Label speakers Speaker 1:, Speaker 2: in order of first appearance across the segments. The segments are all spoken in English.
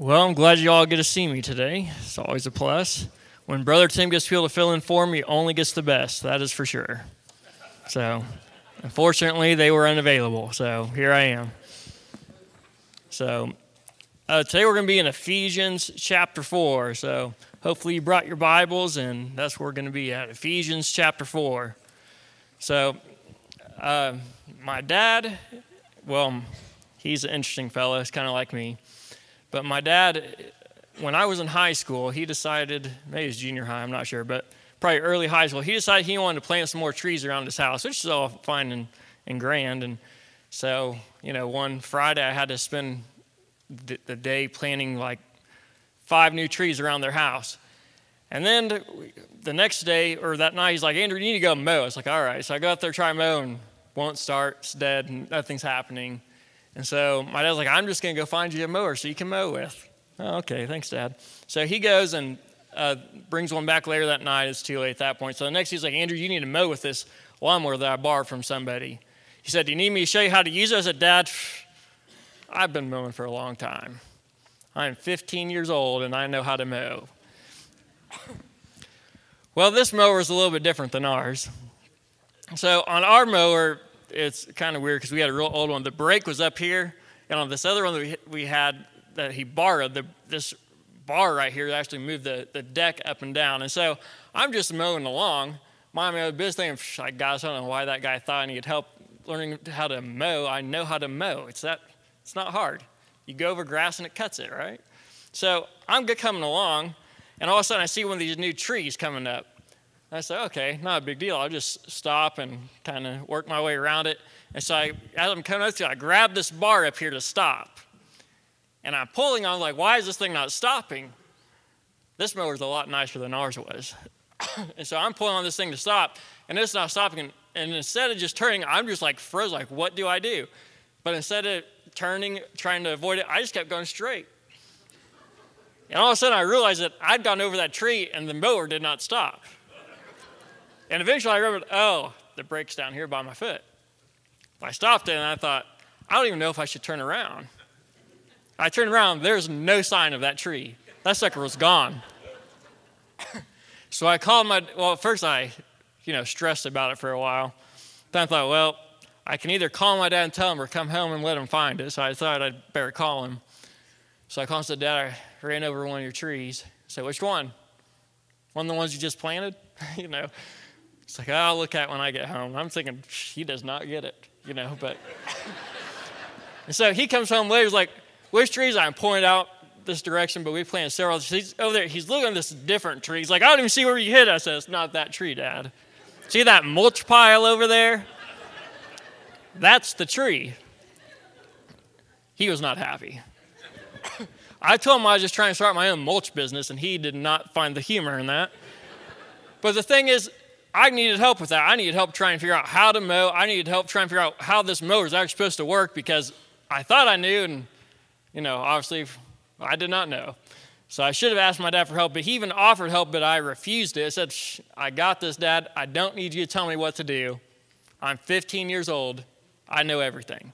Speaker 1: Well, I'm glad you all get to see me today. It's always a plus. When Brother Tim gets people to fill in for me, only gets the best. That is for sure. So, unfortunately, they were unavailable. So here I am. So uh, today we're going to be in Ephesians chapter four. So hopefully you brought your Bibles, and that's where we're going to be at Ephesians chapter four. So uh, my dad, well, he's an interesting fellow. He's kind of like me. But my dad, when I was in high school, he decided, maybe it was junior high, I'm not sure, but probably early high school, he decided he wanted to plant some more trees around his house, which is all fine and, and grand. And so, you know, one Friday I had to spend the, the day planting like five new trees around their house. And then the next day or that night, he's like, Andrew, you need to go mow. It's like, all right. So I go out there, try mow, and won't start. It's dead. And nothing's happening. And so my dad's like, I'm just going to go find you a mower so you can mow with. Oh, okay, thanks, Dad. So he goes and uh, brings one back later that night. It's too late at that point. So the next he's like, Andrew, you need to mow with this lawnmower that I borrowed from somebody. He said, Do you need me to show you how to use it? I said, Dad, I've been mowing for a long time. I'm 15 years old and I know how to mow. well, this mower is a little bit different than ours. So on our mower, it's kind of weird because we had a real old one. The brake was up here, and on this other one that we, had that he borrowed, the, this bar right here actually moved the, the deck up and down. And so I'm just mowing along, mind my own business. Guys, I don't know why that guy thought I needed help learning how to mow. I know how to mow. It's that. It's not hard. You go over grass and it cuts it, right? So I'm coming along, and all of a sudden I see one of these new trees coming up. I said, okay, not a big deal. I'll just stop and kind of work my way around it. And so I, as I'm coming up to it, I grab this bar up here to stop. And I'm pulling on, like, why is this thing not stopping? This mower's a lot nicer than ours was. and so I'm pulling on this thing to stop, and it's not stopping. And instead of just turning, I'm just like froze, like, what do I do? But instead of turning, trying to avoid it, I just kept going straight. And all of a sudden, I realized that I'd gone over that tree, and the mower did not stop. And eventually I remembered, oh, the brake's down here by my foot. I stopped it and I thought, I don't even know if I should turn around. I turned around, there's no sign of that tree. That sucker was gone. so I called my, well, first I, you know, stressed about it for a while. Then I thought, well, I can either call my dad and tell him or come home and let him find it. So I thought I'd better call him. So I called and said, Dad, I ran over one of your trees. Said, which one? One of the ones you just planted? you know, it's like, I'll look at when I get home. I'm thinking, he does not get it, you know, but. and so he comes home later, he's like, which trees? I'm pointing out this direction, but we planted several. He's over there, he's looking at this different tree. He's like, I don't even see where you hit. I said, it's not that tree, Dad. See that mulch pile over there? That's the tree. He was not happy. I told him I was just trying to start my own mulch business, and he did not find the humor in that. But the thing is, I needed help with that. I needed help trying to figure out how to mow. I needed help trying to figure out how this mower is actually supposed to work because I thought I knew, and you know, obviously I did not know. So I should have asked my dad for help, but he even offered help, but I refused it. I said, I got this, Dad. I don't need you to tell me what to do. I'm 15 years old. I know everything.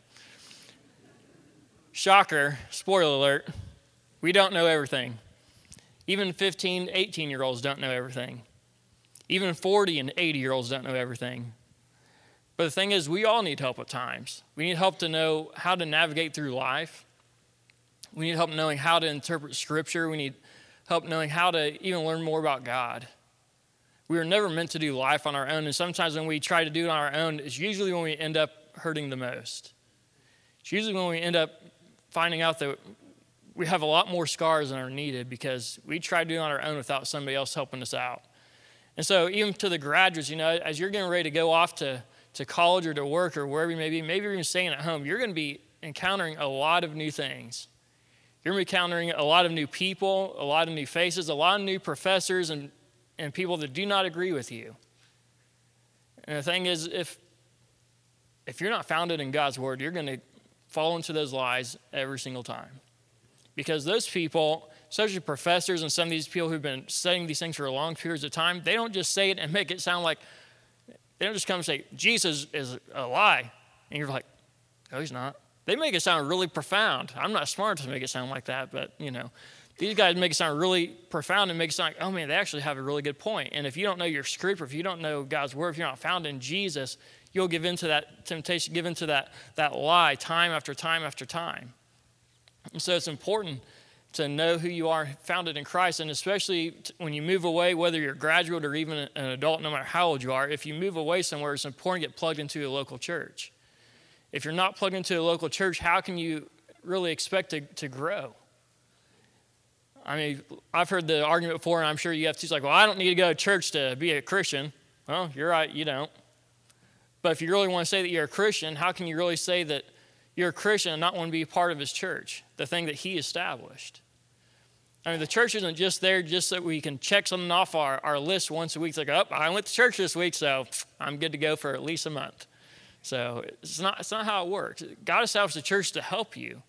Speaker 1: Shocker, spoiler alert, we don't know everything. Even 15, 18 year olds don't know everything. Even 40 and 80 year olds don't know everything. But the thing is, we all need help at times. We need help to know how to navigate through life. We need help knowing how to interpret Scripture. We need help knowing how to even learn more about God. We were never meant to do life on our own, and sometimes when we try to do it on our own, it's usually when we end up hurting the most. It's usually when we end up finding out that we have a lot more scars than are needed because we tried doing it on our own without somebody else helping us out. And so, even to the graduates, you know, as you're getting ready to go off to, to college or to work or wherever you may be, maybe you're even staying at home, you're going to be encountering a lot of new things. You're going to be encountering a lot of new people, a lot of new faces, a lot of new professors, and, and people that do not agree with you. And the thing is, if, if you're not founded in God's word, you're going to fall into those lies every single time. Because those people, especially professors and some of these people who've been studying these things for long periods of time, they don't just say it and make it sound like, they don't just come and say, Jesus is a lie. And you're like, no, he's not. They make it sound really profound. I'm not smart to make it sound like that, but you know, these guys make it sound really profound and make it sound like, oh man, they actually have a really good point. And if you don't know your scripture, if you don't know God's word, if you're not found in Jesus, you'll give into that temptation, give into that, that lie time after time after time. And so it's important to know who you are founded in Christ, and especially when you move away, whether you're a graduate or even an adult, no matter how old you are, if you move away somewhere, it's important to get plugged into a local church. If you're not plugged into a local church, how can you really expect to, to grow? I mean, I've heard the argument before, and I'm sure you have too. It's like, well, I don't need to go to church to be a Christian. Well, you're right, you don't. But if you really want to say that you're a Christian, how can you really say that you're a Christian and not want to be part of his church, the thing that he established? I mean, the church isn't just there just so we can check something off our, our list once a week. It's like, oh, I went to church this week, so I'm good to go for at least a month. So it's not, it's not how it works. God established the church to help you.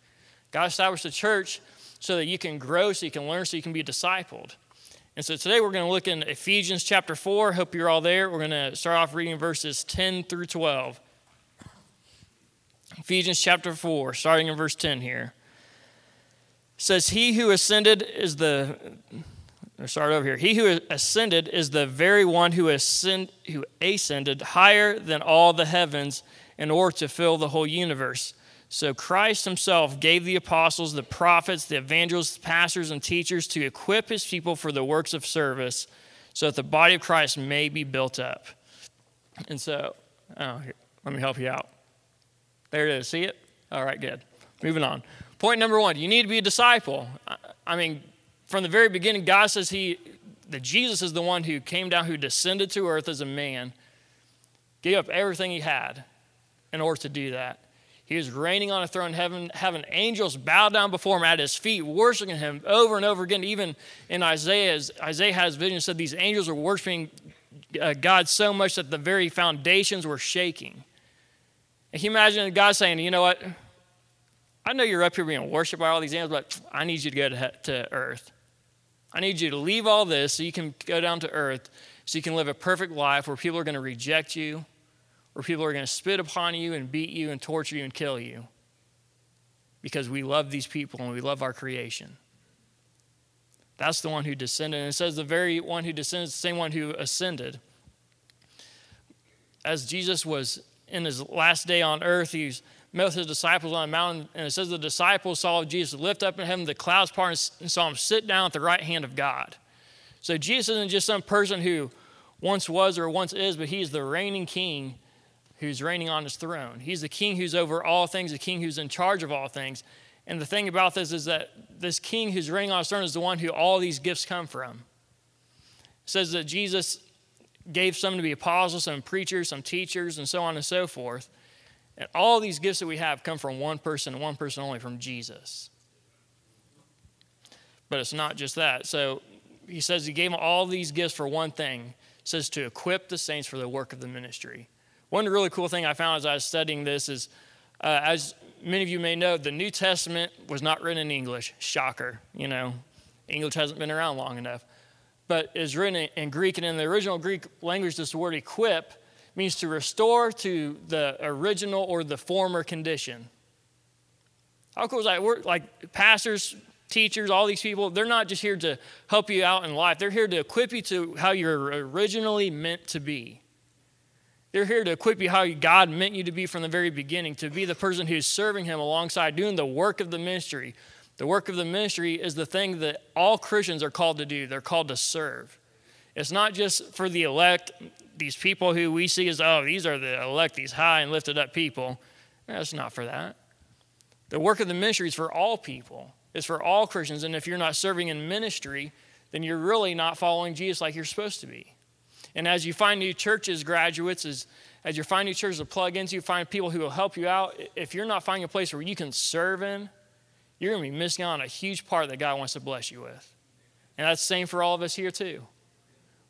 Speaker 1: God established the church so that you can grow, so you can learn, so you can be discipled. And so today we're going to look in Ephesians chapter 4. Hope you're all there. We're going to start off reading verses 10 through 12. Ephesians chapter 4, starting in verse 10 here. Says, He who ascended is the. Let's start over here. He who ascended is the very one who, ascend, who ascended higher than all the heavens in order to fill the whole universe. So Christ himself gave the apostles, the prophets, the evangelists, pastors, and teachers to equip his people for the works of service so that the body of Christ may be built up. And so, oh, here, let me help you out. There it is. See it? All right, good. Moving on. Point number one you need to be a disciple. I mean, from the very beginning, God says he, that Jesus is the one who came down, who descended to earth as a man, gave up everything he had in order to do that. He was reigning on a throne in heaven, having angels bow down before him at his feet, worshiping him over and over again. Even in Isaiah, Isaiah has vision, said these angels were worshiping uh, God so much that the very foundations were shaking. And can you imagine God saying, you know what? I know you're up here being worshiped by all these angels, but I need you to go to, to earth. I need you to leave all this so you can go down to earth, so you can live a perfect life where people are going to reject you, where people are going to spit upon you and beat you and torture you and kill you because we love these people and we love our creation. That's the one who descended. And it says the very one who descended the same one who ascended. As Jesus was in his last day on earth, he met with his disciples on a mountain, and it says the disciples saw Jesus lift up in heaven, the clouds part, and saw him sit down at the right hand of God. So Jesus isn't just some person who once was or once is, but he's the reigning king who's reigning on his throne. He's the king who's over all things, the king who's in charge of all things. And the thing about this is that this king who's reigning on his throne is the one who all these gifts come from. It says that Jesus gave some to be apostles, some preachers, some teachers, and so on and so forth. And all these gifts that we have come from one person and one person only, from Jesus. But it's not just that. So he says he gave all these gifts for one thing. It says to equip the saints for the work of the ministry. One really cool thing I found as I was studying this is, uh, as many of you may know, the New Testament was not written in English. Shocker, you know, English hasn't been around long enough. But it's written in Greek, and in the original Greek language, this word equip means to restore to the original or the former condition. How cool is that? We're like pastors, teachers, all these people, they're not just here to help you out in life, they're here to equip you to how you're originally meant to be. They're here to equip you how God meant you to be from the very beginning, to be the person who's serving Him alongside, doing the work of the ministry. The work of the ministry is the thing that all Christians are called to do. They're called to serve. It's not just for the elect, these people who we see as, oh, these are the elect, these high and lifted up people. No, it's not for that. The work of the ministry is for all people, it's for all Christians. And if you're not serving in ministry, then you're really not following Jesus like you're supposed to be. And as you find new churches, graduates, as, as you find new churches to plug into, find people who will help you out. If you're not finding a place where you can serve in, you're going to be missing out on a huge part that God wants to bless you with. And that's the same for all of us here, too.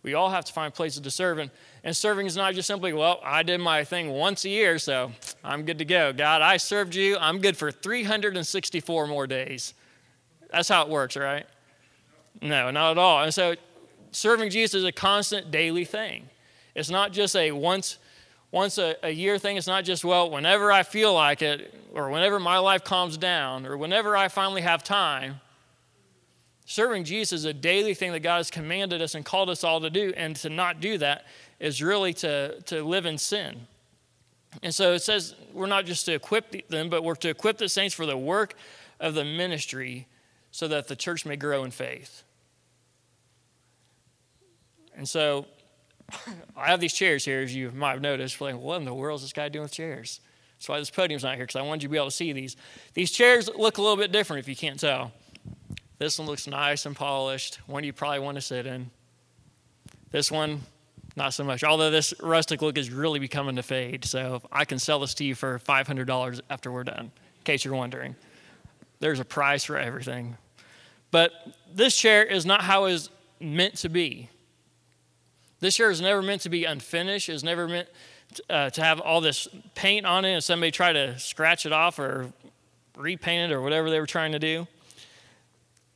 Speaker 1: We all have to find places to serve. And, serving is not just simply, well, I did my thing once a year, so I'm good to go. God, I served you. I'm good for 364 more days. That's how it works, right? No, not at all. And so serving Jesus is a constant daily thing. It's not just a once, once a, a year thing. It's not just, well, whenever I feel like it, or whenever my life calms down, or whenever I finally have time. Serving Jesus is a daily thing that God has commanded us and called us all to do, and to not do that is really to, to live in sin. And so it says we're not just to equip them, but we're to equip the saints for the work of the ministry so that the church may grow in faith. And so I have these chairs here, as you might have noticed. Like, what in the world is this guy doing with chairs? That's why this podium's not here, because I wanted you to be able to see these. These chairs look a little bit different if you can't tell. This one looks nice and polished, one you probably want to sit in. This one, not so much. Although this rustic look is really becoming to fade. So I can sell this to you for $500 after we're done, in case you're wondering. There's a price for everything. But this chair is not how it's meant to be. This chair is never meant to be unfinished. It's never meant uh, to have all this paint on it and somebody try to scratch it off or repaint it or whatever they were trying to do.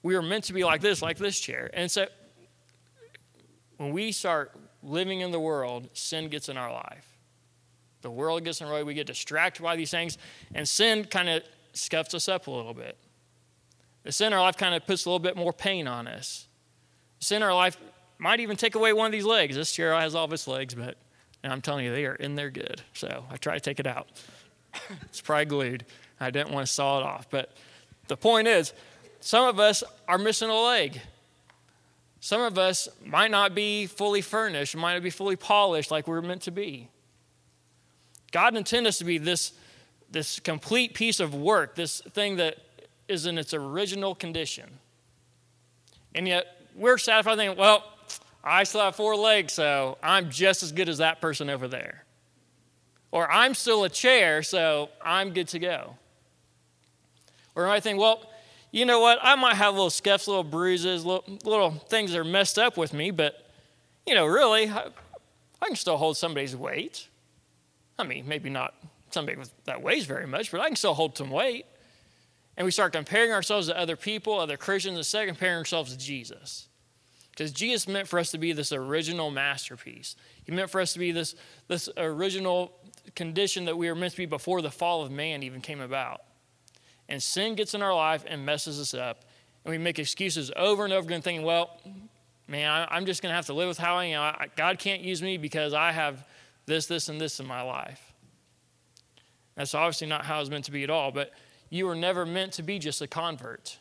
Speaker 1: We are meant to be like this, like this chair. And so when we start living in the world, sin gets in our life. The world gets in our way. We get distracted by these things, and sin kind of scuffs us up a little bit. The sin in our life kind of puts a little bit more pain on us. The sin in our life might even take away one of these legs. This chair has all of its legs, but I'm telling you, they are in there good. So I try to take it out. it's probably glued. I didn't want to saw it off. But the point is, some of us are missing a leg. Some of us might not be fully furnished, might not be fully polished like we're meant to be. God intended us to be this, this complete piece of work, this thing that is in its original condition. And yet, we're satisfied thinking, well, I still have four legs, so I'm just as good as that person over there. Or I'm still a chair, so I'm good to go. Or I think, well, you know what? I might have little scuffs, little bruises, little, little things that are messed up with me, but, you know, really, I, I can still hold somebody's weight. I mean, maybe not somebody that weighs very much, but I can still hold some weight. And we start comparing ourselves to other people, other Christians, instead of comparing ourselves to Jesus. Because Jesus meant for us to be this original masterpiece. He meant for us to be this, this original condition that we were meant to be before the fall of man even came about. And sin gets in our life and messes us up. And we make excuses over and over again, thinking, well, man, I'm just going to have to live with how I am. God can't use me because I have this, this, and this in my life. That's obviously not how it's meant to be at all. But you were never meant to be just a convert.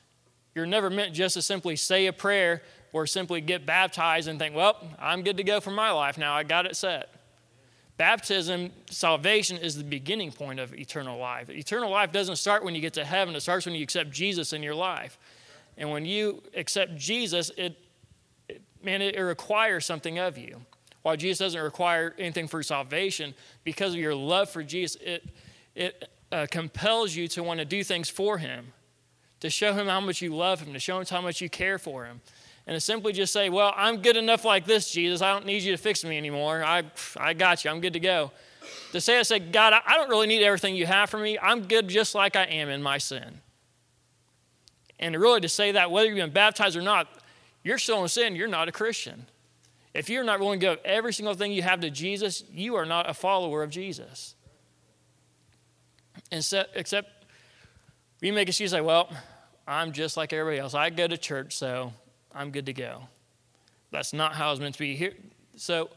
Speaker 1: You're never meant just to simply say a prayer or simply get baptized and think, well, I'm good to go for my life now. I got it set. Baptism, salvation, is the beginning point of eternal life. Eternal life doesn't start when you get to heaven, it starts when you accept Jesus in your life. And when you accept Jesus, it, it man, it, it requires something of you. While Jesus doesn't require anything for salvation, because of your love for Jesus, it, it uh, compels you to want to do things for him, to show him how much you love him, to show him how much you care for him and to simply just say, Well, I'm good enough like this, Jesus. I don't need you to fix me anymore. I, I got you. I'm good to go. To say, I say, God, I don't really need everything you have for me. I'm good just like I am in my sin. And really to say that, whether you've been baptized or not, you're still in sin, you're not a Christian. If you're not willing to give every single thing you have to Jesus, you are not a follower of Jesus. And so, except we make excuses like, well, I'm just like everybody else. I go to church, so I'm good to go. That's not how it's meant to be. Here, so,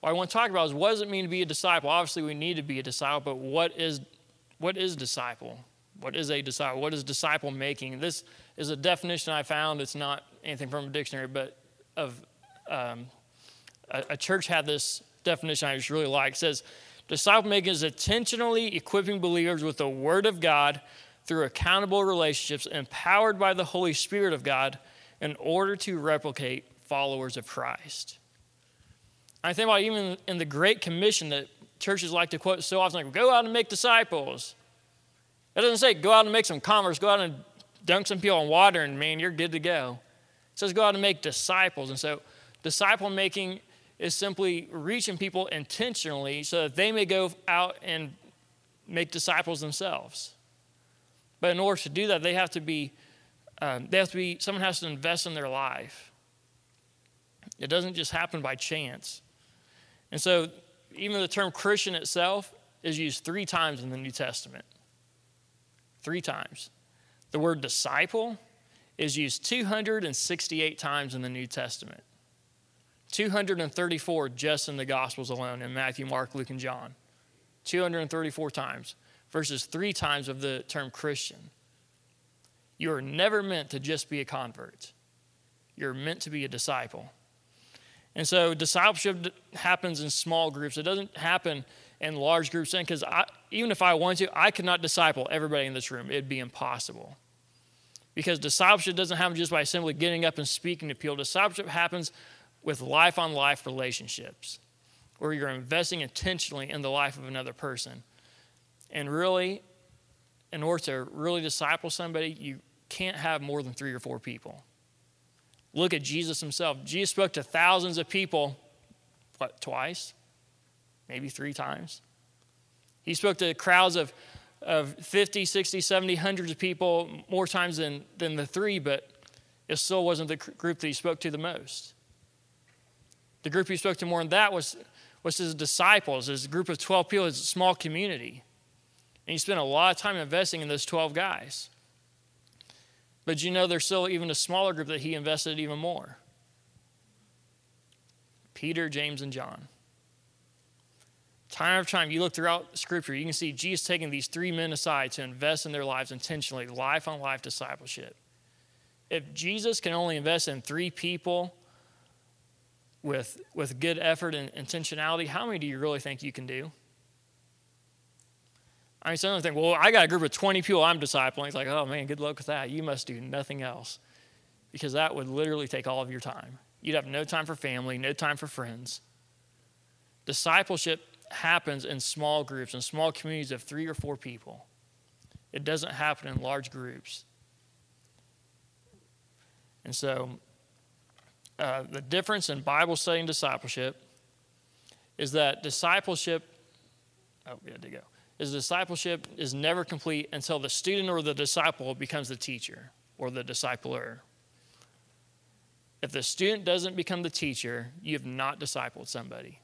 Speaker 1: what I want to talk about is what does it mean to be a disciple? Obviously, we need to be a disciple, but what is what is disciple? What is a disciple? What is disciple making? This is a definition I found. It's not anything from a dictionary, but of um, a, a, church had this definition I just really like. It says, disciple making is intentionally equipping believers with the Word of God through accountable relationships, empowered by the Holy Spirit of God in order to replicate followers of Christ. I think about even in the Great Commission that churches like to quote so often, like, go out and make disciples. It doesn't say go out and make some commerce, go out and dunk some people in water, and man, you're good to go. It says go out and make disciples. And so, disciple making is simply reaching people intentionally so that they may go out and make disciples themselves. But in order to do that, they have to be um, they have to be, someone has to invest in their life. It doesn't just happen by chance. And so even the term Christian itself is used three times in the New Testament. Three times. The word disciple is used 268 times in the New Testament. 234 just in the Gospels alone in Matthew, Mark, Luke, and John. 234 times versus three times of the term Christian. You are never meant to just be a convert, you're meant to be a disciple. And so discipleship happens in small groups. It doesn't happen in large groups. Because even if I want to, I could not disciple everybody in this room. It'd be impossible. Because discipleship doesn't happen just by simply getting up and speaking to people. Discipleship happens with life on life relationships, where you're investing intentionally in the life of another person. And really, in order to really disciple somebody, you can't have more than three or four people. Look at Jesus himself. Jesus spoke to thousands of people, what, twice? Maybe three times. He spoke to crowds of, of 50, 60, 70, hundreds of people more times than, than the three, but it still wasn't the group that he spoke to the most. The group he spoke to more than that was, was his disciples, his group of 12 people, his small community. And he spent a lot of time investing in those 12 guys. But you know, there's still even a smaller group that he invested even more Peter, James, and John. Time after time, you look throughout Scripture, you can see Jesus taking these three men aside to invest in their lives intentionally, life on life discipleship. If Jesus can only invest in three people with, with good effort and intentionality, how many do you really think you can do? I mean, some of them think, well, I got a group of 20 people I'm discipling. It's like, oh man, good luck with that. You must do nothing else. Because that would literally take all of your time. You'd have no time for family, no time for friends. Discipleship happens in small groups, in small communities of three or four people. It doesn't happen in large groups. And so, uh, the difference in Bible study and discipleship is that discipleship, oh, we had to go is discipleship is never complete until the student or the disciple becomes the teacher or the discipler. If the student doesn't become the teacher, you have not discipled somebody.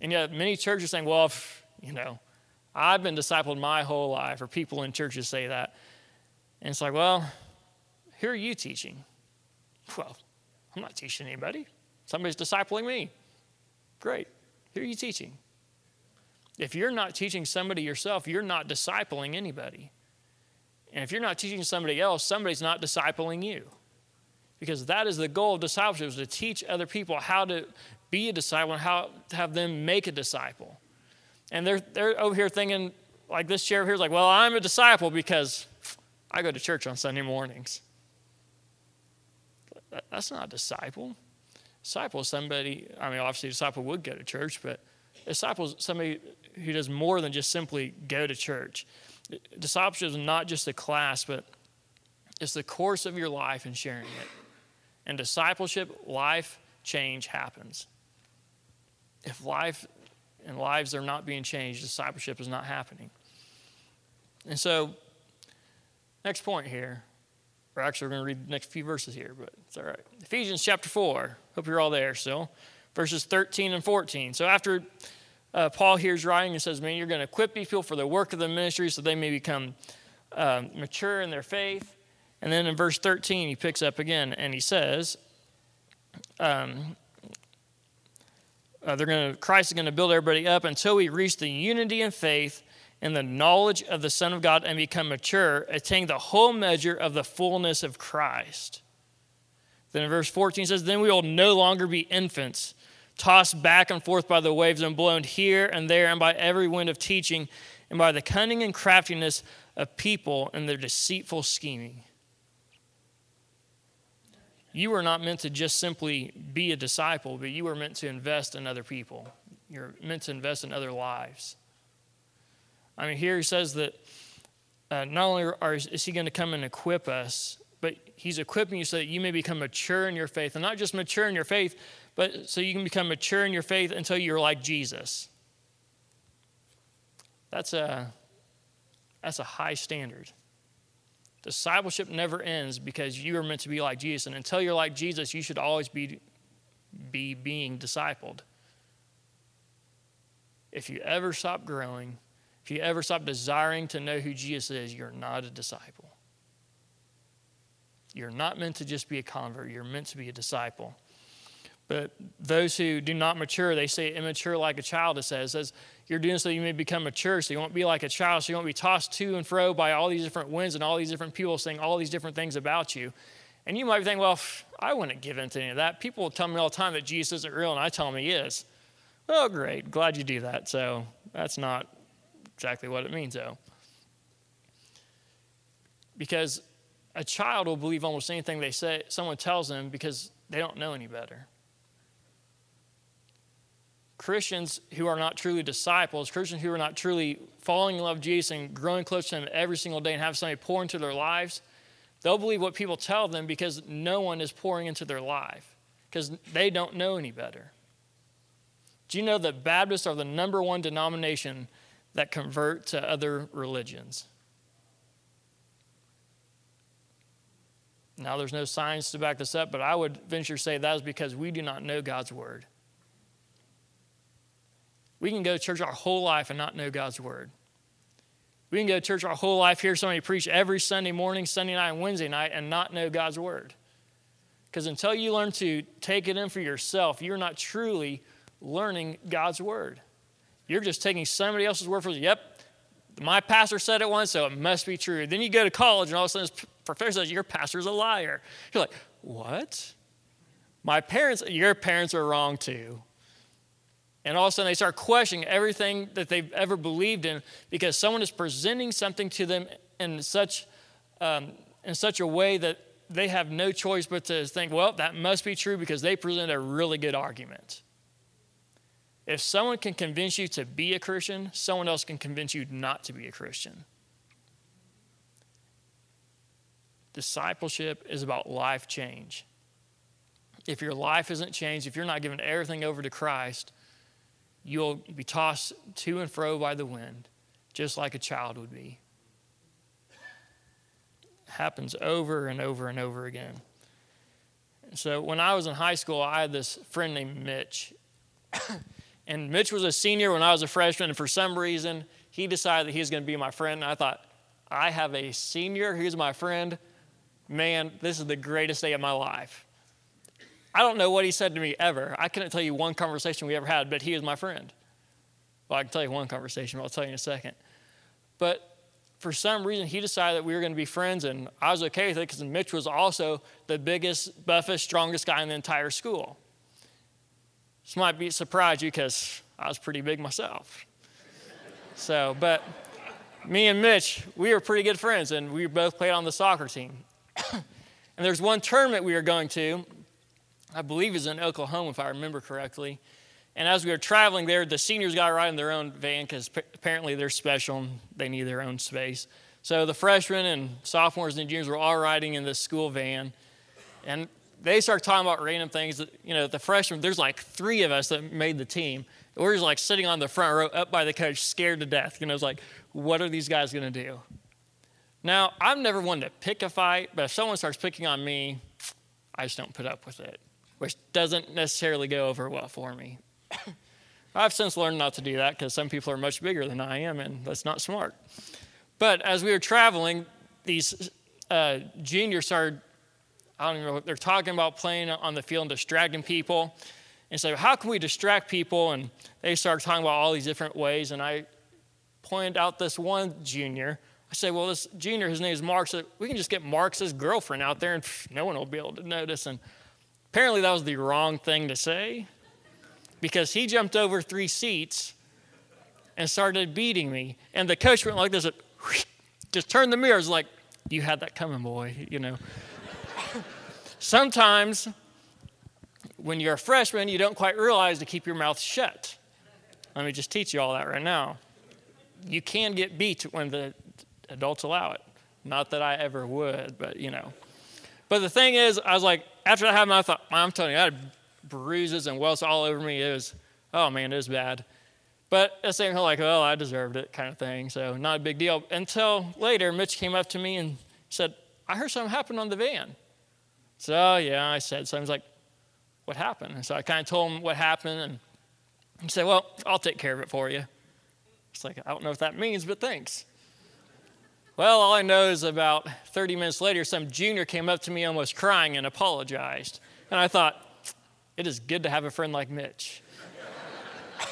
Speaker 1: And yet, many churches are saying, well, if, you know, I've been discipled my whole life, or people in churches say that. And it's like, well, who are you teaching? Well, I'm not teaching anybody. Somebody's discipling me. Great. Who are you teaching? If you're not teaching somebody yourself, you're not discipling anybody. And if you're not teaching somebody else, somebody's not discipling you. Because that is the goal of discipleship is to teach other people how to be a disciple and how to have them make a disciple. And they're, they're over here thinking, like this chair here is like, well, I'm a disciple because I go to church on Sunday mornings. That's not a disciple. Disciple is somebody, I mean, obviously, a disciple would go to church, but a disciple is somebody who does more than just simply go to church. Discipleship is not just a class, but it's the course of your life and sharing it. And discipleship, life change happens. If life and lives are not being changed, discipleship is not happening. And so, next point here, we're actually going to read the next few verses here, but it's all right. Ephesians chapter 4. Hope you're all there still. Verses 13 and 14. So, after uh, Paul here is writing and says, Man, you're going to equip these people for the work of the ministry so they may become um, mature in their faith. And then in verse 13, he picks up again and he says, um, uh, they're going to, Christ is going to build everybody up until we reach the unity in faith and the knowledge of the Son of God and become mature, attaining the whole measure of the fullness of Christ. Then in verse 14 says, Then we will no longer be infants tossed back and forth by the waves and blown here and there and by every wind of teaching and by the cunning and craftiness of people and their deceitful scheming. You were not meant to just simply be a disciple, but you were meant to invest in other people. You're meant to invest in other lives. I mean, here he says that uh, not only are, is he going to come and equip us, but he's equipping you so that you may become mature in your faith. And not just mature in your faith, but so you can become mature in your faith until you're like Jesus. That's a, that's a high standard. Discipleship never ends because you are meant to be like Jesus. And until you're like Jesus, you should always be, be being discipled. if you ever stop growing, if you ever stop desiring to know who Jesus is, you're not a disciple. You're not meant to just be a convert, you're meant to be a disciple. But those who do not mature, they say immature like a child, it says. It says you're doing so you may become mature, so you won't be like a child, so you won't be tossed to and fro by all these different winds and all these different people saying all these different things about you. And you might be thinking, well, I wouldn't give in to any of that. People tell me all the time that Jesus isn't real, and I tell them he is. Oh, great. Glad you do that. So that's not exactly what it means, though. Because a child will believe almost anything they say someone tells them because they don't know any better. Christians who are not truly disciples, Christians who are not truly falling in love with Jesus and growing close to Him every single day and have somebody pour into their lives, they'll believe what people tell them because no one is pouring into their life because they don't know any better. Do you know that Baptists are the number one denomination that convert to other religions? Now, there's no science to back this up, but I would venture to say that is because we do not know God's word. We can go to church our whole life and not know God's word. We can go to church our whole life, hear somebody preach every Sunday morning, Sunday night, and Wednesday night, and not know God's word. Because until you learn to take it in for yourself, you're not truly learning God's word. You're just taking somebody else's word for it. Yep, my pastor said it once, so it must be true. Then you go to college, and all of a sudden, this professor says, Your pastor's a liar. You're like, What? My parents, your parents are wrong too. And all of a sudden, they start questioning everything that they've ever believed in because someone is presenting something to them in such, um, in such a way that they have no choice but to think, well, that must be true because they present a really good argument. If someone can convince you to be a Christian, someone else can convince you not to be a Christian. Discipleship is about life change. If your life isn't changed, if you're not giving everything over to Christ, you'll be tossed to and fro by the wind, just like a child would be. It happens over and over and over again. So when I was in high school, I had this friend named Mitch. And Mitch was a senior when I was a freshman, and for some reason, he decided that he was going to be my friend. And I thought, I have a senior who's my friend. Man, this is the greatest day of my life. I don't know what he said to me ever. I couldn't tell you one conversation we ever had, but he is my friend. Well, I can tell you one conversation, I'll tell you in a second. But for some reason, he decided that we were going to be friends, and I was okay with it because Mitch was also the biggest, buffest, strongest guy in the entire school. This might be surprise you because I was pretty big myself. So, but me and Mitch, we were pretty good friends, and we both played on the soccer team. and there's one tournament we were going to, I believe is in Oklahoma, if I remember correctly. And as we were traveling there, the seniors got to ride in their own van because apparently they're special and they need their own space. So the freshmen and sophomores and juniors were all riding in this school van. And they start talking about random things that, you know, the freshmen, there's like three of us that made the team. We're just like sitting on the front row up by the coach, scared to death. You know, it's like, what are these guys going to do? Now, I've never wanted to pick a fight, but if someone starts picking on me, I just don't put up with it, which doesn't necessarily go over well for me. I've since learned not to do that because some people are much bigger than I am, and that's not smart. But as we were traveling, these uh, juniors started I don't even know, they're talking about playing on the field and distracting people. And so, how can we distract people? And they started talking about all these different ways. And I pointed out this one junior. I said, Well, this junior, his name is Mark. So we can just get Mark's girlfriend out there and pff, no one will be able to notice. And apparently, that was the wrong thing to say because he jumped over three seats and started beating me. And the coach went like this, just turned the mirrors like, You had that coming, boy, you know. Sometimes, when you're a freshman, you don't quite realize to keep your mouth shut. Let me just teach you all that right now. You can get beat when the adults allow it. Not that I ever would, but you know. But the thing is, I was like, after that happened, I thought, I'm telling you, I had bruises and welts all over me. It was, oh man, it was bad. But at the same time, like, well, I deserved it, kind of thing. So not a big deal. Until later, Mitch came up to me and said, I heard something happened on the van. So, yeah, I said so. I was like, what happened? And so I kind of told him what happened. And He said, Well, I'll take care of it for you. It's like, I don't know what that means, but thanks. Well, all I know is about 30 minutes later, some junior came up to me almost crying and apologized. And I thought, it is good to have a friend like Mitch.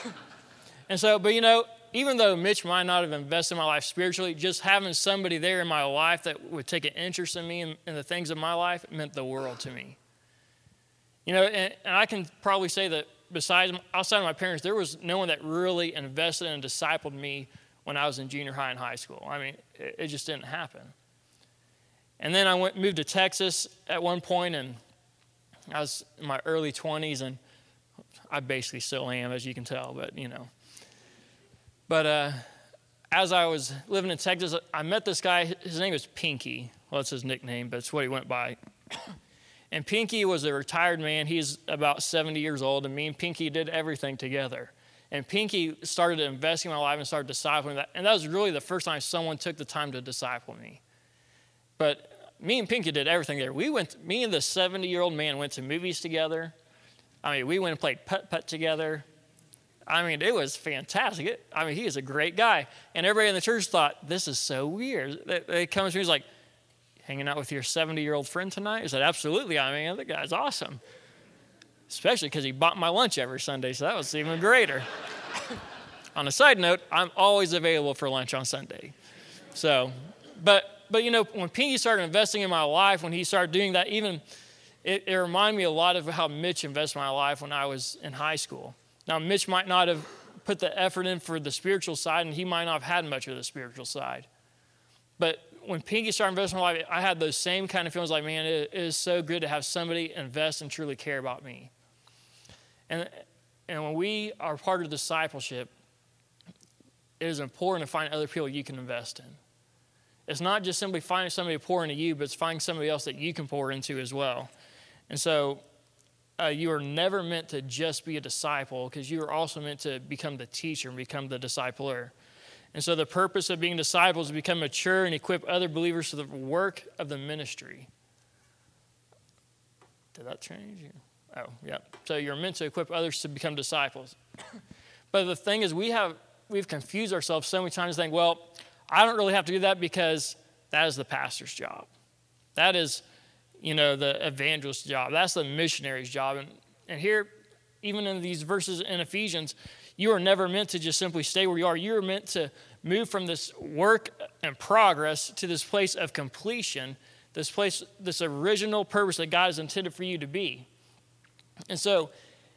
Speaker 1: and so, but you know, even though Mitch might not have invested in my life spiritually, just having somebody there in my life that would take an interest in me and, and the things of my life meant the world to me. You know, and, and I can probably say that besides outside of my parents, there was no one that really invested and discipled me when I was in junior high and high school. I mean, it, it just didn't happen. And then I went moved to Texas at one point, and I was in my early 20s, and I basically still am, as you can tell, but you know. But uh, as I was living in Texas, I met this guy. His name was Pinky. Well, that's his nickname, but it's what he went by. And Pinky was a retired man. He's about 70 years old, and me and Pinky did everything together. And Pinky started investing in my life and started discipling that. And that was really the first time someone took the time to disciple me. But me and Pinky did everything there. We went, me and the 70 year old man went to movies together. I mean, we went and played putt putt together. I mean, it was fantastic. It, I mean, he is a great guy. And everybody in the church thought, this is so weird. They, they come to me, he's like, hanging out with your 70 year old friend tonight? I said, Absolutely. I mean, the guy's awesome. Especially because he bought my lunch every Sunday, so that was even greater. on a side note, I'm always available for lunch on Sunday. So, but, but you know, when Pinky started investing in my life, when he started doing that, even it, it reminded me a lot of how Mitch invested in my life when I was in high school. Now, Mitch might not have put the effort in for the spiritual side, and he might not have had much of the spiritual side. But when Pinky started investing in my life, I had those same kind of feelings like, man, it, it is so good to have somebody invest and truly care about me. And, and when we are part of discipleship, it is important to find other people you can invest in. It's not just simply finding somebody to pour into you, but it's finding somebody else that you can pour into as well. And so uh, you are never meant to just be a disciple because you are also meant to become the teacher and become the discipler. And so the purpose of being disciples is to become mature and equip other believers for the work of the ministry. Did that change? Oh, yeah. So you're meant to equip others to become disciples. but the thing is, we have we've confused ourselves so many times, saying, "Well, I don't really have to do that because that is the pastor's job. That is, you know, the evangelist's job. That's the missionary's job." And and here, even in these verses in Ephesians, you are never meant to just simply stay where you are. You are meant to move from this work and progress to this place of completion, this place, this original purpose that God has intended for you to be. And so,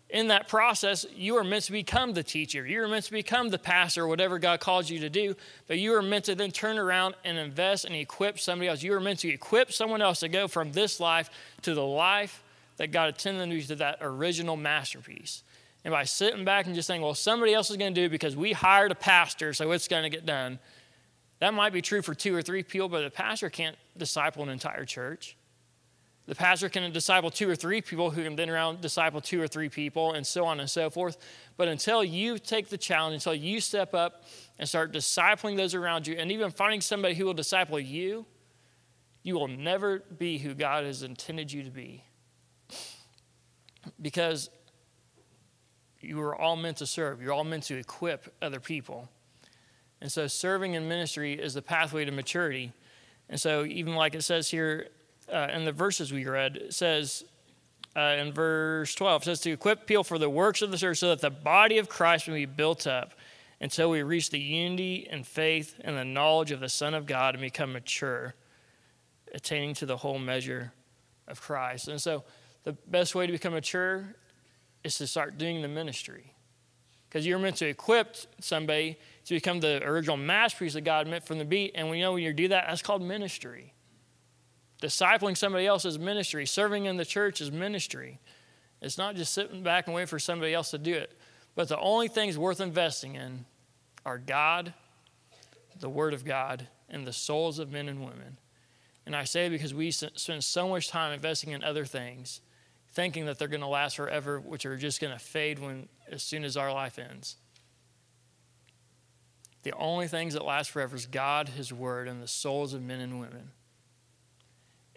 Speaker 1: in that process, you are meant to become the teacher. You are meant to become the pastor, whatever God calls you to do. But you are meant to then turn around and invest and equip somebody else. You are meant to equip someone else to go from this life to the life that God intended them to, that original masterpiece. And by sitting back and just saying, well, somebody else is going to do it because we hired a pastor, so it's going to get done, that might be true for two or three people, but the pastor can't disciple an entire church. The pastor can disciple two or three people who can then around disciple two or three people, and so on and so forth. But until you take the challenge, until you step up and start discipling those around you, and even finding somebody who will disciple you, you will never be who God has intended you to be. Because you are all meant to serve, you're all meant to equip other people. And so, serving in ministry is the pathway to maturity. And so, even like it says here uh, in the verses we read, says uh, in verse 12, it says to equip people for the works of the church so that the body of Christ may be built up until we reach the unity and faith and the knowledge of the Son of God and become mature, attaining to the whole measure of Christ. And so, the best way to become mature is to start doing the ministry. Because you're meant to equip somebody to become the original masterpiece that God meant from the beat. And we know when you do that, that's called ministry. Discipling somebody else is ministry. Serving in the church is ministry. It's not just sitting back and waiting for somebody else to do it. But the only things worth investing in are God, the Word of God, and the souls of men and women. And I say because we spend so much time investing in other things thinking that they're going to last forever, which are just going to fade when as soon as our life ends. The only things that last forever is God, His Word, and the souls of men and women.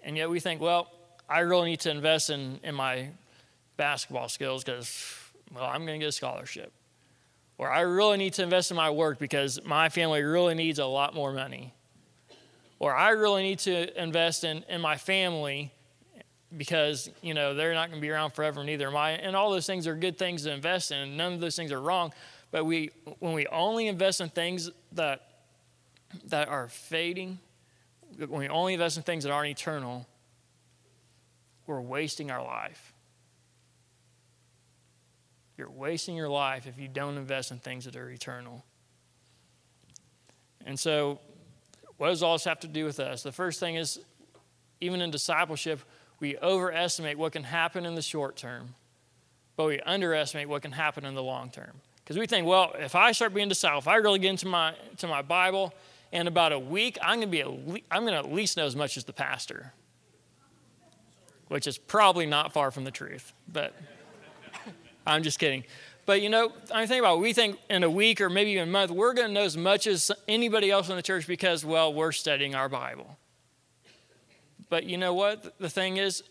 Speaker 1: And yet we think, well, I really need to invest in, in my basketball skills because, well, I'm going to get a scholarship. or I really need to invest in my work because my family really needs a lot more money, or I really need to invest in, in my family because you know they're not going to be around forever neither am i. And all those things are good things to invest in. And none of those things are wrong. But we when we only invest in things that that are fading when we only invest in things that aren't eternal we're wasting our life. You're wasting your life if you don't invest in things that are eternal. And so what does all this have to do with us? The first thing is even in discipleship we overestimate what can happen in the short term, but we underestimate what can happen in the long term. Because we think, well, if I start being disciple, if I really get into my, to my Bible, in about a week, I'm going to be a, I'm going to at least know as much as the pastor, which is probably not far from the truth. But I'm just kidding. But you know, I think about it, we think in a week or maybe even a month, we're going to know as much as anybody else in the church because, well, we're studying our Bible. But you know what? The thing is,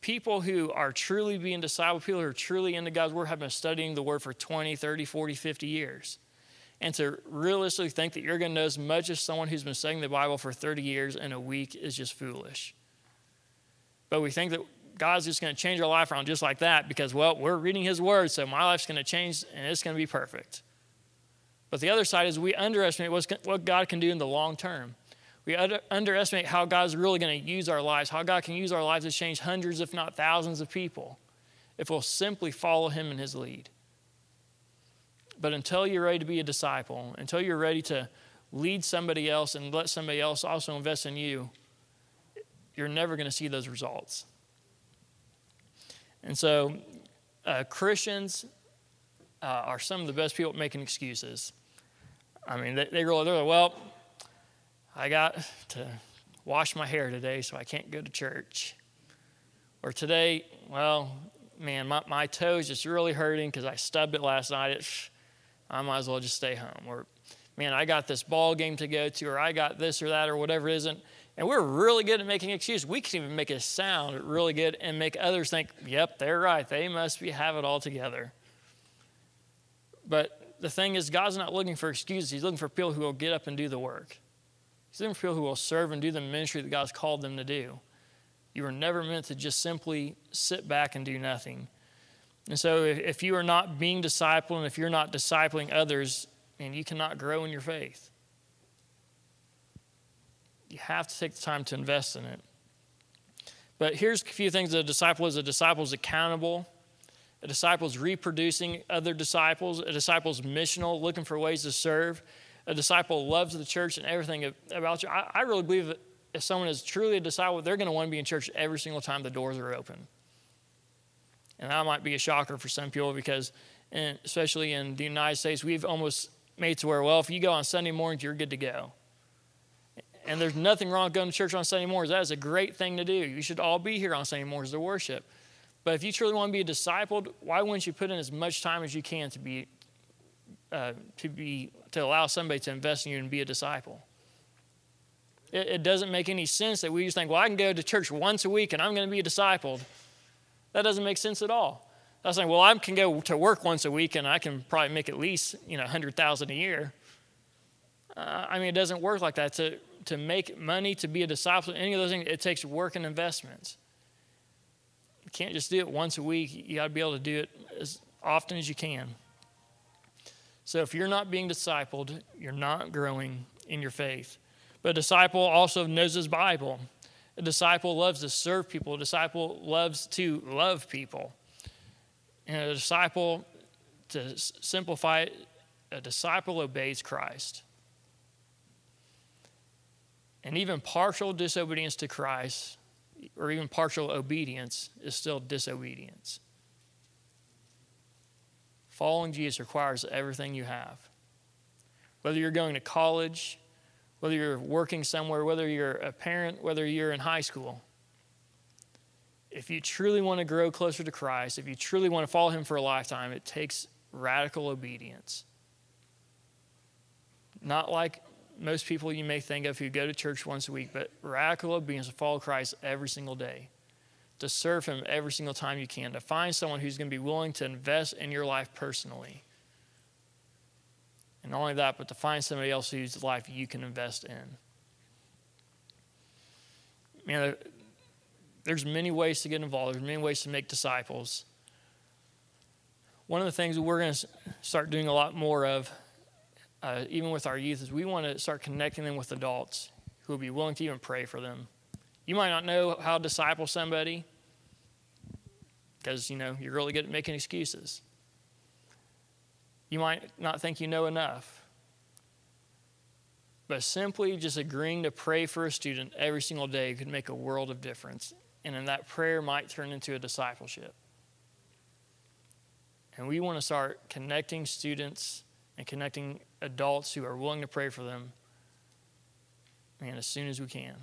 Speaker 1: people who are truly being discipled, people who are truly into God's Word, have been studying the Word for 20, 30, 40, 50 years. And to realistically think that you're going to know as much as someone who's been studying the Bible for 30 years in a week is just foolish. But we think that God's just going to change our life around just like that because, well, we're reading His Word, so my life's going to change and it's going to be perfect. But the other side is we underestimate what God can do in the long term. We under, underestimate how God's really going to use our lives, how God can use our lives to change hundreds, if not thousands, of people if we'll simply follow Him in His lead. But until you're ready to be a disciple, until you're ready to lead somebody else and let somebody else also invest in you, you're never going to see those results. And so, uh, Christians uh, are some of the best people at making excuses. I mean, they, they really, they're like, well, I got to wash my hair today, so I can't go to church. Or today, well, man, my, my toe's just really hurting because I stubbed it last night. It, I might as well just stay home. Or, man, I got this ball game to go to, or I got this or that, or whatever it isn't. And we're really good at making excuses. We can even make it sound really good and make others think, yep, they're right. They must be, have it all together. But the thing is, God's not looking for excuses. He's looking for people who will get up and do the work. He's looking for people who will serve and do the ministry that God's called them to do. You were never meant to just simply sit back and do nothing. And so, if, you are not being discipled and if you're not discipling others, and you cannot grow in your faith. You have to take the time to invest in it. But here's a few things a disciple is a disciple is accountable. A disciple is reproducing other disciples. A disciple is missional, looking for ways to serve a disciple loves the church and everything about you. I, I really believe that if someone is truly a disciple, they're going to want to be in church every single time the doors are open. And that might be a shocker for some people because, especially in the United States, we've almost made to where, well, if you go on Sunday mornings, you're good to go. And there's nothing wrong with going to church on Sunday mornings. That is a great thing to do. You should all be here on Sunday mornings to worship. But if you truly want to be a discipled, why wouldn't you put in as much time as you can to be uh, to be to allow somebody to invest in you and be a disciple. It, it doesn't make any sense that we just think, well, I can go to church once a week and I'm going to be a discipled. That doesn't make sense at all. I was saying, well, I can go to work once a week and I can probably make at least you know 100000 a year. Uh, I mean, it doesn't work like that. To, to make money, to be a disciple, any of those things, it takes work and investments. You can't just do it once a week. You got to be able to do it as often as you can. So if you're not being discipled, you're not growing in your faith. But a disciple also knows his Bible. A disciple loves to serve people. A disciple loves to love people. And a disciple, to simplify it, a disciple obeys Christ. And even partial disobedience to Christ, or even partial obedience, is still disobedience. Following Jesus requires everything you have. Whether you're going to college, whether you're working somewhere, whether you're a parent, whether you're in high school. If you truly want to grow closer to Christ, if you truly want to follow Him for a lifetime, it takes radical obedience. Not like most people you may think of who go to church once a week, but radical obedience to follow Christ every single day to serve Him every single time you can, to find someone who's going to be willing to invest in your life personally. Not only that, but to find somebody else whose life you can invest in. Man, there's many ways to get involved. There's many ways to make disciples. One of the things that we're going to start doing a lot more of, uh, even with our youth, is we want to start connecting them with adults who will be willing to even pray for them. You might not know how to disciple somebody because, you know, you're really good at making excuses. You might not think you know enough. But simply just agreeing to pray for a student every single day could make a world of difference. And then that prayer might turn into a discipleship. And we want to start connecting students and connecting adults who are willing to pray for them, and as soon as we can.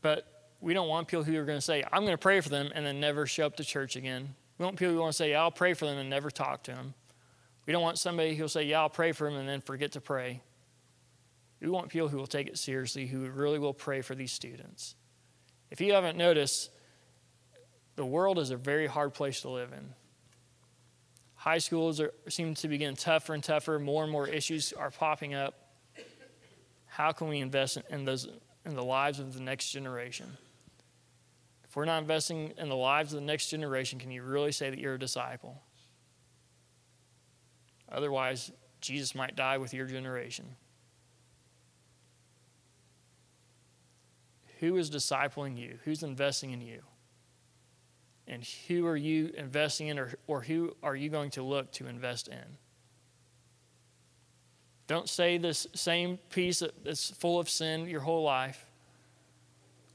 Speaker 1: But we don't want people who are going to say, I'm going to pray for them and then never show up to church again. We want people who want to say, yeah, I'll pray for them and never talk to them. We don't want somebody who'll say, yeah, I'll pray for them and then forget to pray. We want people who will take it seriously, who really will pray for these students. If you haven't noticed, the world is a very hard place to live in. High schools are, seem to be getting tougher and tougher. More and more issues are popping up. How can we invest in those in the lives of the next generation? If we're not investing in the lives of the next generation, can you really say that you're a disciple? Otherwise, Jesus might die with your generation. Who is discipling you? Who's investing in you? And who are you investing in, or, or who are you going to look to invest in? Don't say this same piece that's full of sin your whole life.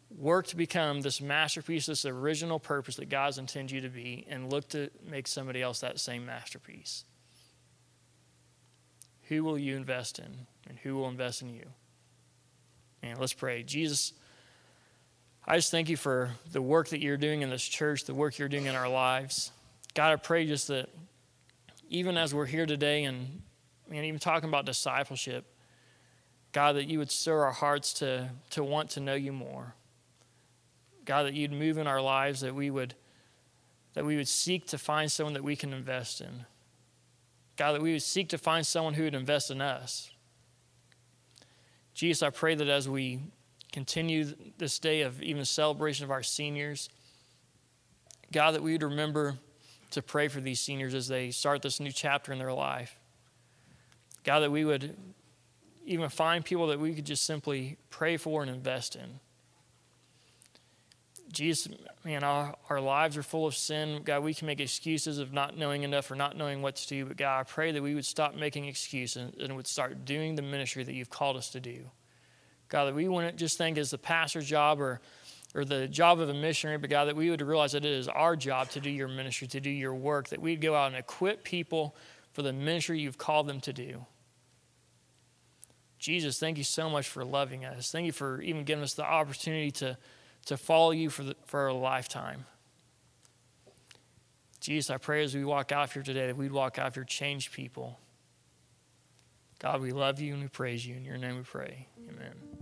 Speaker 1: Work to become this masterpiece, this original purpose that God's intended you to be, and look to make somebody else that same masterpiece. Who will you invest in, and who will invest in you? And let's pray. Jesus, I just thank you for the work that you're doing in this church, the work you're doing in our lives. God, I pray just that even as we're here today and, and even talking about discipleship, God, that you would stir our hearts to, to want to know you more. God, that you'd move in our lives, that we would that we would seek to find someone that we can invest in. God, that we would seek to find someone who would invest in us. Jesus, I pray that as we continue this day of even celebration of our seniors, God, that we would remember to pray for these seniors as they start this new chapter in their life. God, that we would even find people that we could just simply pray for and invest in. Jesus, man, our, our lives are full of sin. God, we can make excuses of not knowing enough or not knowing what to do. But God, I pray that we would stop making excuses and would start doing the ministry that you've called us to do. God, that we wouldn't just think it's the pastor's job or, or the job of a missionary, but God, that we would realize that it is our job to do your ministry, to do your work, that we'd go out and equip people for the ministry you've called them to do. Jesus, thank you so much for loving us. Thank you for even giving us the opportunity to to follow you for, the, for a lifetime. Jesus, I pray as we walk out here today that we'd walk out here changed people. God, we love you and we praise you. In your name we pray. Amen.